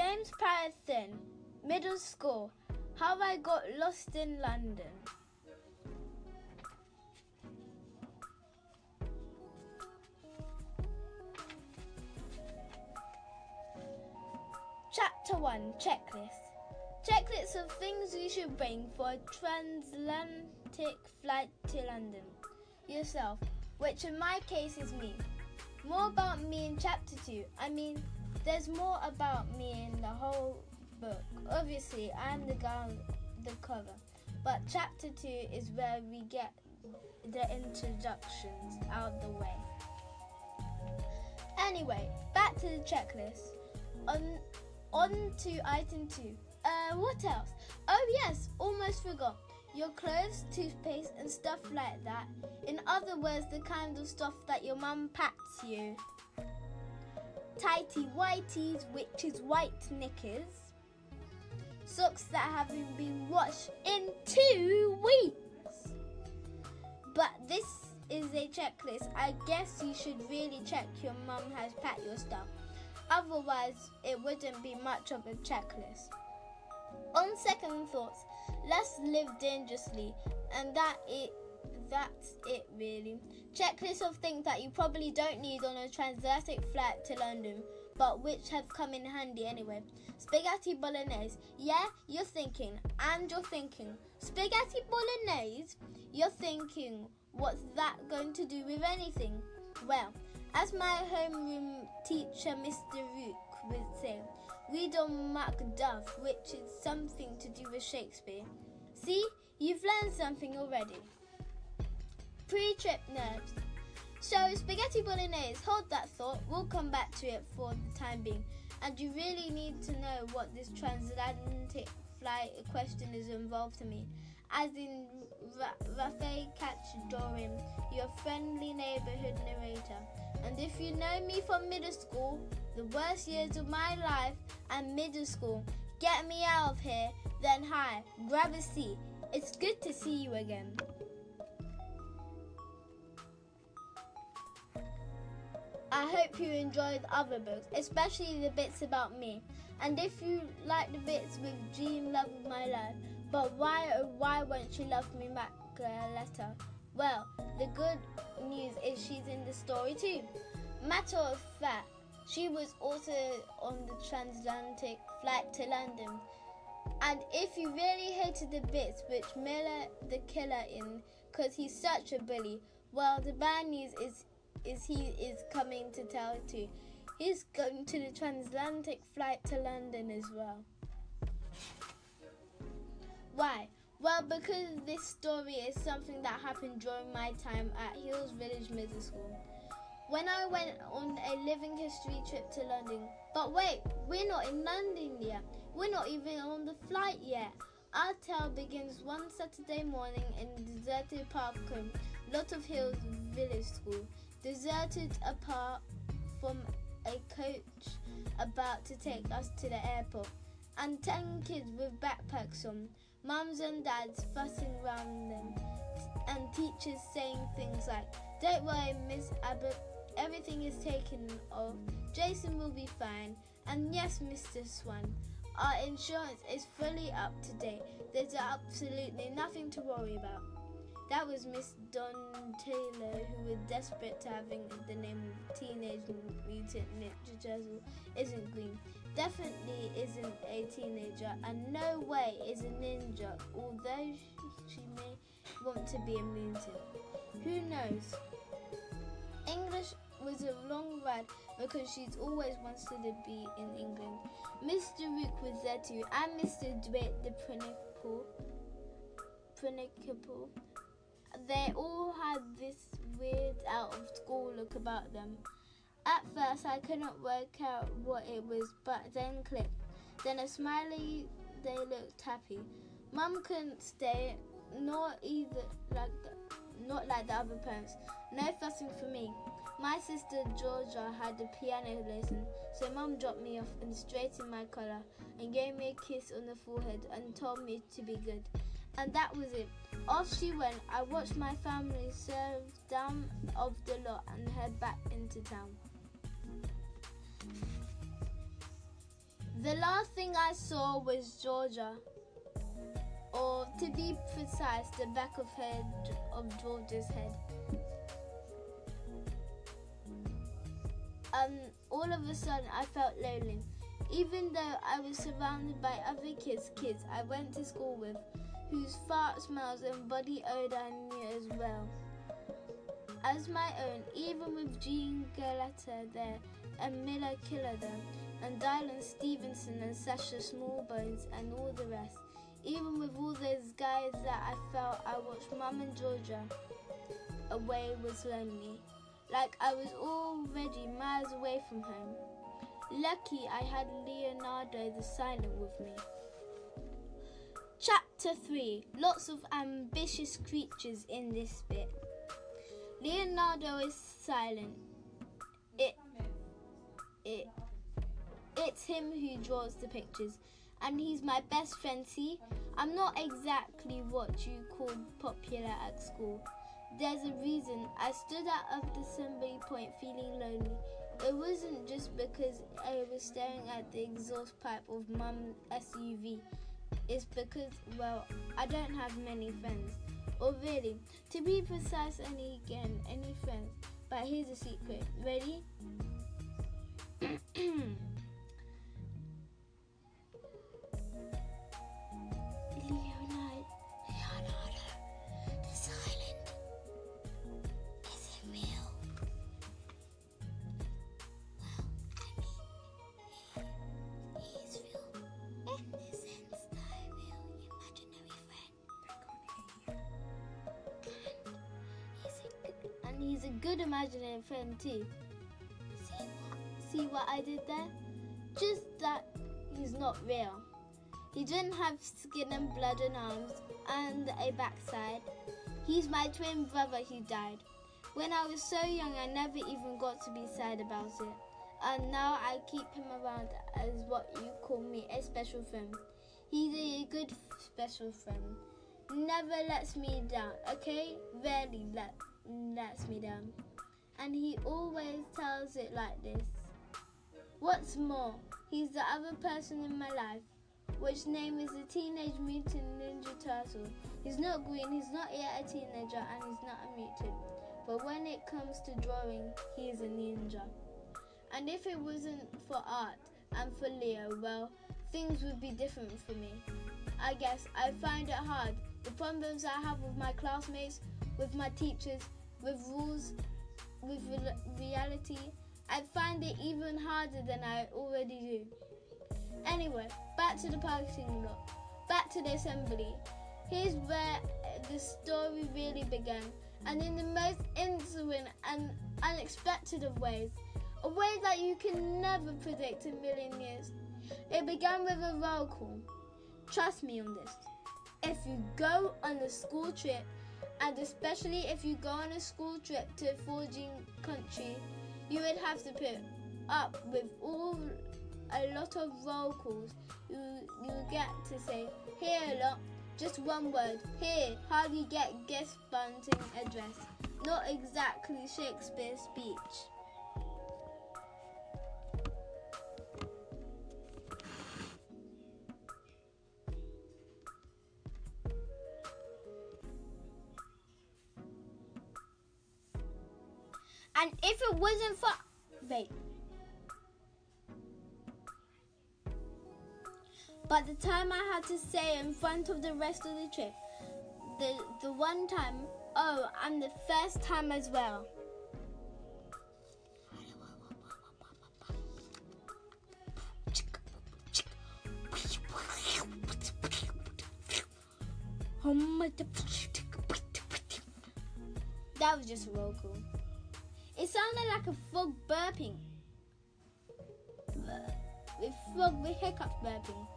James Patterson, Middle School. How I got lost in London. Chapter 1 Checklist Checklist of things you should bring for a transatlantic flight to London. Yourself, which in my case is me. More about me in chapter 2. I mean, there's more about me in the whole book. Obviously, I'm the girl the cover. But chapter 2 is where we get the introductions out of the way. Anyway, back to the checklist. On on to item 2. Uh what else? Oh yes, almost forgot. Your clothes, toothpaste and stuff like that. In other words, the kind of stuff that your mum packs you. Tighty whities, which is white knickers socks that haven't been washed in two weeks. But this is a checklist. I guess you should really check your mum has packed your stuff. Otherwise, it wouldn't be much of a checklist. On second thoughts, let's live dangerously, and that it that's it really. Checklist of things that you probably don't need on a transatlantic flight to London but which have come in handy anyway. Spaghetti bolognese. Yeah, you're thinking, and you're thinking, spaghetti bolognese? You're thinking, what's that going to do with anything? Well, as my homeroom teacher, Mr. Rook, would say, read on Macduff, which is something to do with Shakespeare. See, you've learned something already. Pre trip nerves. So, spaghetti bolognese, hold that thought. We'll come back to it for the time being. And you really need to know what this transatlantic flight question is involved to me. As in Ra- Rafael Khatchadorian, your friendly neighborhood narrator. And if you know me from middle school, the worst years of my life and middle school, get me out of here, then hi, grab a seat. It's good to see you again. I hope you enjoyed other books, especially the bits about me. And if you like the bits with Jeanne Love of My Life, but why oh why won't she love me back letter? Well, the good news is she's in the story too. Matter of fact, she was also on the transatlantic flight to London. And if you really hated the bits which Miller the killer in, because he's such a bully, well, the bad news is is he is coming to tell it to. He's going to the transatlantic flight to London as well. Why? Well, because this story is something that happened during my time at Hills Village Middle School. When I went on a living history trip to London. But wait, we're not in London yet. We're not even on the flight yet. Our tale begins one Saturday morning in deserted parkroom, Lot of Hills Village School deserted apart from a coach about to take us to the airport, and ten kids with backpacks on, mums and dads fussing around them, and teachers saying things like, Don't worry, Miss Abbott, everything is taken off, Jason will be fine, and yes, Mr. Swan. Our insurance is fully up to date. There's absolutely nothing to worry about. That was Miss Dawn Taylor, who was desperate to having the name of Teenage Mutant Ninja Turtle isn't green. Definitely isn't a teenager, and no way is a ninja, although she may want to be a mutant. Who knows? English was a long ride because she's always wanted to be in England. Mr. Rook was there too, and Mr. Dwayne the principal. Principal they all had this weird out of school look about them. At first, I couldn't work out what it was, but then clicked. Then a smiley, they looked happy. Mum couldn't stay, nor either like the, not like the other parents. No fussing for me. My sister Georgia had a piano lesson, so Mum dropped me off and straightened my collar and gave me a kiss on the forehead and told me to be good. And that was it. Off she went. I watched my family serve down of the lot and head back into town. The last thing I saw was Georgia, or to be precise, the back of head of Georgia's head. Um, all of a sudden, I felt lonely. Even though I was surrounded by other kids, kids I went to school with, whose fart smells and body odor I knew as well as my own, even with Jeanne Galletta there and Miller Killer there, and Dylan Stevenson and Sasha Smallbones and all the rest. Even with all those guys that I felt I watched Mum and Georgia away was lonely. Like I was already miles away from home. Lucky I had Leonardo the Silent with me. Chapter 3 Lots of ambitious creatures in this bit. Leonardo is silent. It, it, it's him who draws the pictures, and he's my best friend. See, I'm not exactly what you call popular at school. There's a reason I stood out of the assembly point feeling lonely. It wasn't just because I was staring at the exhaust pipe of Mum's SUV. It's because, well, I don't have many friends. Or really, to be precise, any again, any friends. But here's a secret. Ready? He's a good imaginary friend too. See what, see what I did there? Just that he's not real. He didn't have skin and blood and arms and a backside. He's my twin brother who died. When I was so young, I never even got to be sad about it. And now I keep him around as what you call me a special friend. He's a good special friend. Never lets me down, okay? Rarely let lets me down. And he always tells it like this. What's more, he's the other person in my life, which name is the Teenage Mutant Ninja Turtle. He's not green, he's not yet a teenager, and he's not a mutant. But when it comes to drawing, he is a ninja. And if it wasn't for art and for Leo, well, things would be different for me. I guess I find it hard. The problems I have with my classmates, with my teachers, with rules, with re- reality, I find it even harder than I already do. Anyway, back to the parking lot, back to the assembly. Here's where the story really began, and in the most innocent and unexpected of ways, a way that you can never predict in million years. It began with a roll call. Trust me on this. If you go on a school trip and especially if you go on a school trip to a foraging country, you would have to put up with all a lot of roll calls. You you get to say here a lot, just one word here. Hardly get guest bunting address. Not exactly Shakespeare's speech. But the time I had to say in front of the rest of the trip, the, the one time, oh, and the first time as well. That was just real cool. It sounded like a frog burping. With frog with hiccups burping.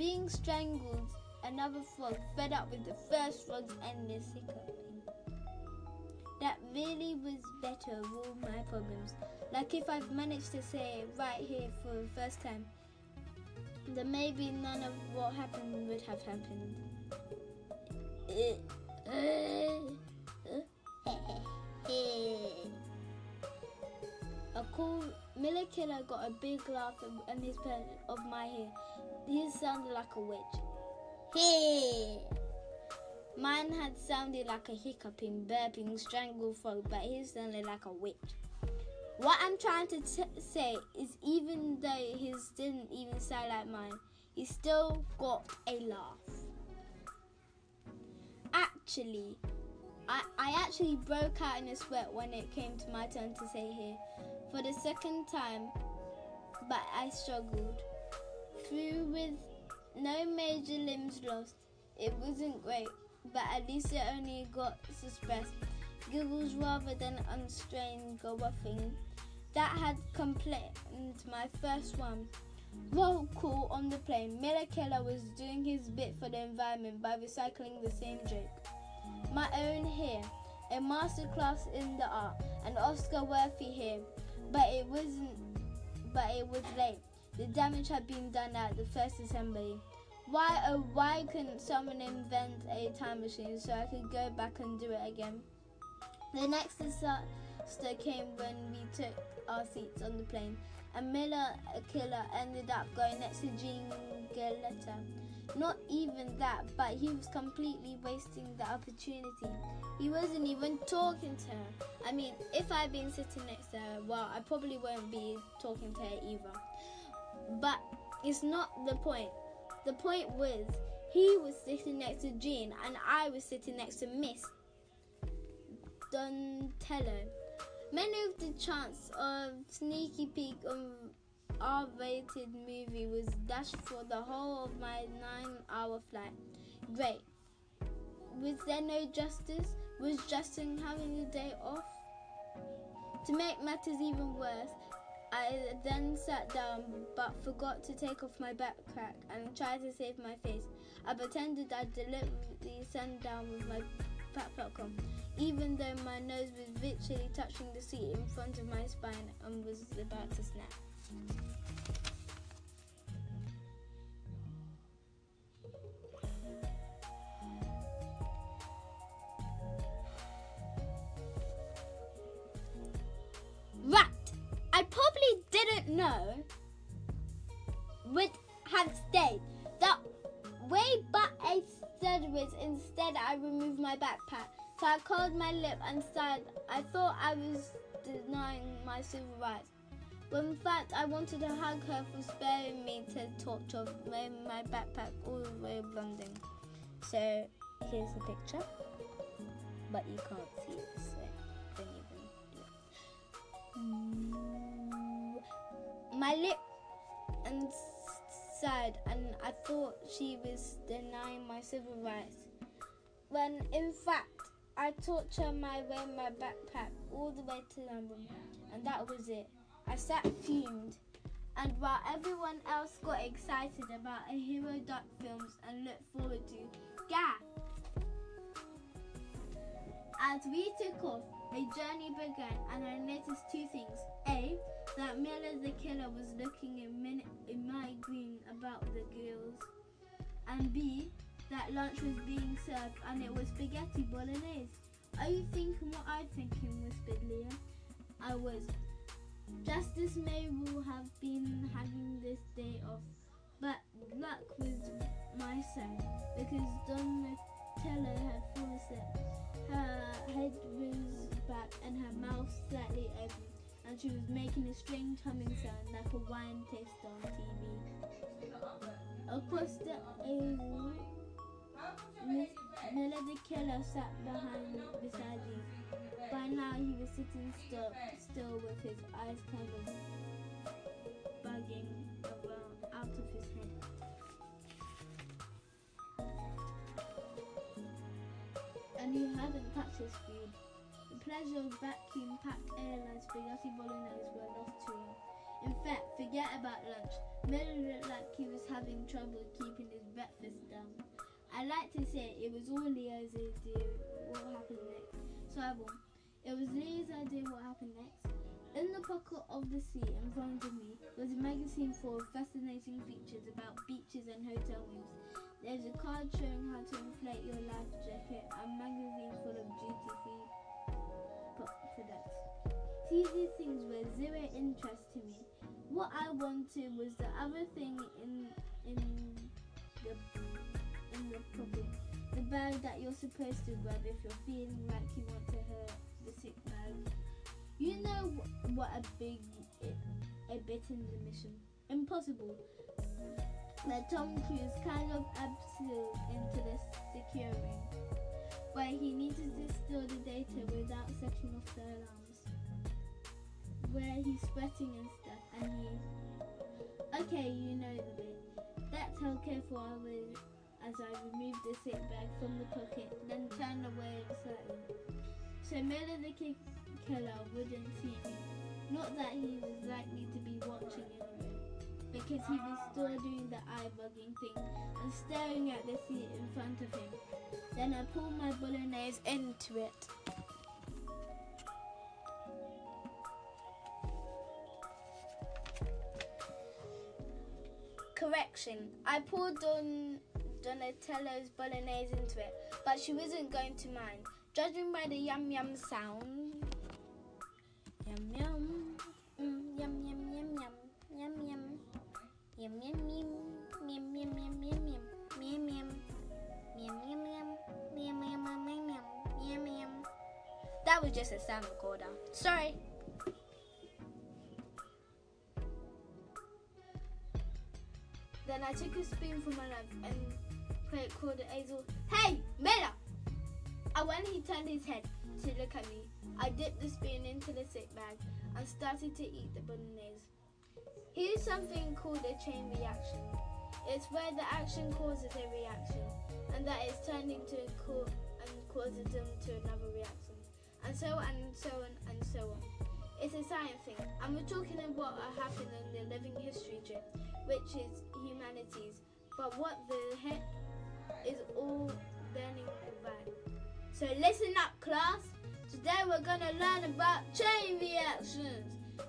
being strangled, another frog fed up with the first frog's endless hiccuping. That really was better of all my problems. Like if I've managed to say it right here for the first time, then maybe none of what happened would have happened. A call Miller Killer got a big laugh and his pen of my hair. He sounded like a witch. Hey! Mine had sounded like a hiccuping, burping, strangled throat, but his sounded like a witch. What I'm trying to t- say is, even though his didn't even sound like mine, he still got a laugh. Actually, I, I actually broke out in a sweat when it came to my turn to say here for the second time, but I struggled. Through with no major limbs lost, it wasn't great, but at least it only got suppressed. Giggles rather than unstrained goughing. That had completed my first one. Roll call on the plane. Miller Keller was doing his bit for the environment by recycling the same joke. My own here, a masterclass in the art, an Oscar worthy here, but it wasn't. But it was late. The damage had been done at the first assembly. Why oh why couldn't someone invent a time machine so I could go back and do it again? The next disaster came when we took our seats on the plane and Miller A Killer ended up going next to Jeanne Galletta. Not even that, but he was completely wasting the opportunity. He wasn't even talking to her. I mean, if I'd been sitting next to her, well, I probably won't be talking to her either. But it's not the point. The point was, he was sitting next to Jeanne and I was sitting next to Miss Donatello. Many of the chance of sneaky peek of R-rated movie was dashed for the whole of my nine-hour flight. Great. Was there no justice? Was Justin having a day off? To make matters even worse, I then sat down but forgot to take off my backpack and tried to save my face. I pretended I deliberately sat down with my backpack on, even though my nose was virtually touching the seat in front of my spine and was about to snap. Right, I probably didn't know would have stayed that way, but I said it instead I removed my backpack. So I curled my lip and sighed. I thought I was denying my civil rights. When in fact I wanted to hug her for sparing me to torture my backpack all the way blending. So here's the picture. But you can't see it, so don't even. My lip and side and I thought she was denying my civil rights. When in fact I tortured my way my backpack all the way to London and that was it. I sat fumed and while everyone else got excited about a hero duck films and looked forward to Gah! As we took off, a journey began and I noticed two things. A, that Miller the killer was looking in, min- in my green about the girls. And B, that lunch was being served and it was spaghetti bolognese. Are you thinking what I'm thinking? whispered Leah. I was. Justice May will have been having this day off, but luck was my son because Donatello had fallen asleep. Her head was back and her mouth slightly open, and she was making a strange humming sound like a wine taster on TV. Across the aisle, the killer sat behind beside me. By now he was sitting still, still with his eyes kind of bugging around out of his head. And he hadn't touched his food. The pleasure of vacuum-packed airline spaghetti bolognese were lost to him. In fact, forget about lunch. Miller looked like he was having trouble keeping his breakfast down. I like to say it was all Leo's idea what happened next. So I won. It was Leo's idea what happened next. In the pocket of the seat in front of me was a magazine full of fascinating features about beaches and hotel rooms. There's a card showing how to inflate your life jacket, a magazine full of duty free products. These things were zero interest to me. What I wanted was the other thing in in the in the pocket, bag that you're supposed to grab if you're feeling like you want to hurt the sick bag. You know what a big a bit in the mission. Impossible. That Tom Cruise kind of abseiled into the secure ring, where he needed to store the data without setting off the alarms. Where he's sweating and stuff, and he. Okay, you know the bit. That's how careful I was as I removed the sick bag from the pocket, then turned away slightly. So Miller the ki- killer wouldn't see me. Not that he was likely to be watching anyway, because he was still doing the eye bugging thing and staring at the seat in front of him. Then I pulled my bolognese into it. Correction. I pulled Don Donatello's bolognese into it, but she wasn't going to mind. Judging by the yum yum sound. Yum yum. Mm, yum yum yum yum. Yum yum. Yum yum yum. Yum yum yum yum yum. Yum yum. Yum yum yum. Yum yum yum yum yum. Yum. That was just a sound recorder. Sorry. Then I took a spoon from my knife and it called Hazel. Hey, Miller! And when he turned his head to look at me, I dipped the spoon into the sick bag and started to eat the bolognese. Here's something called a chain reaction. It's where the action causes a reaction, and that is turned into a co- and causes them to another reaction, and so on and so on and so on. It's a science thing, and we're talking about what happened in the living history trip, which is humanities. But what the heck is all learning about? So listen up, class. Today we're gonna learn about chain reactions.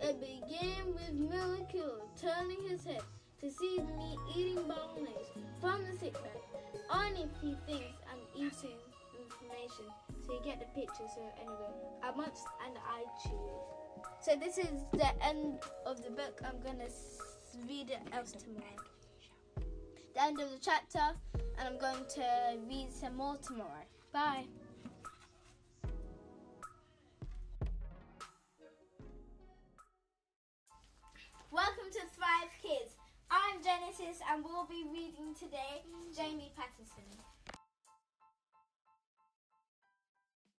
It began with Miracle turning his head to see me eating bolognese from the sick bag. Only if he thinks I'm eating information, so you get the picture. So anyway, I must and I choose. So this is the end of the book. I'm gonna read it else tomorrow. The end of the chapter, and I'm going to read some more tomorrow. Bye. Welcome to Thrive Kids. I'm Genesis, and we'll be reading today Jamie Patterson.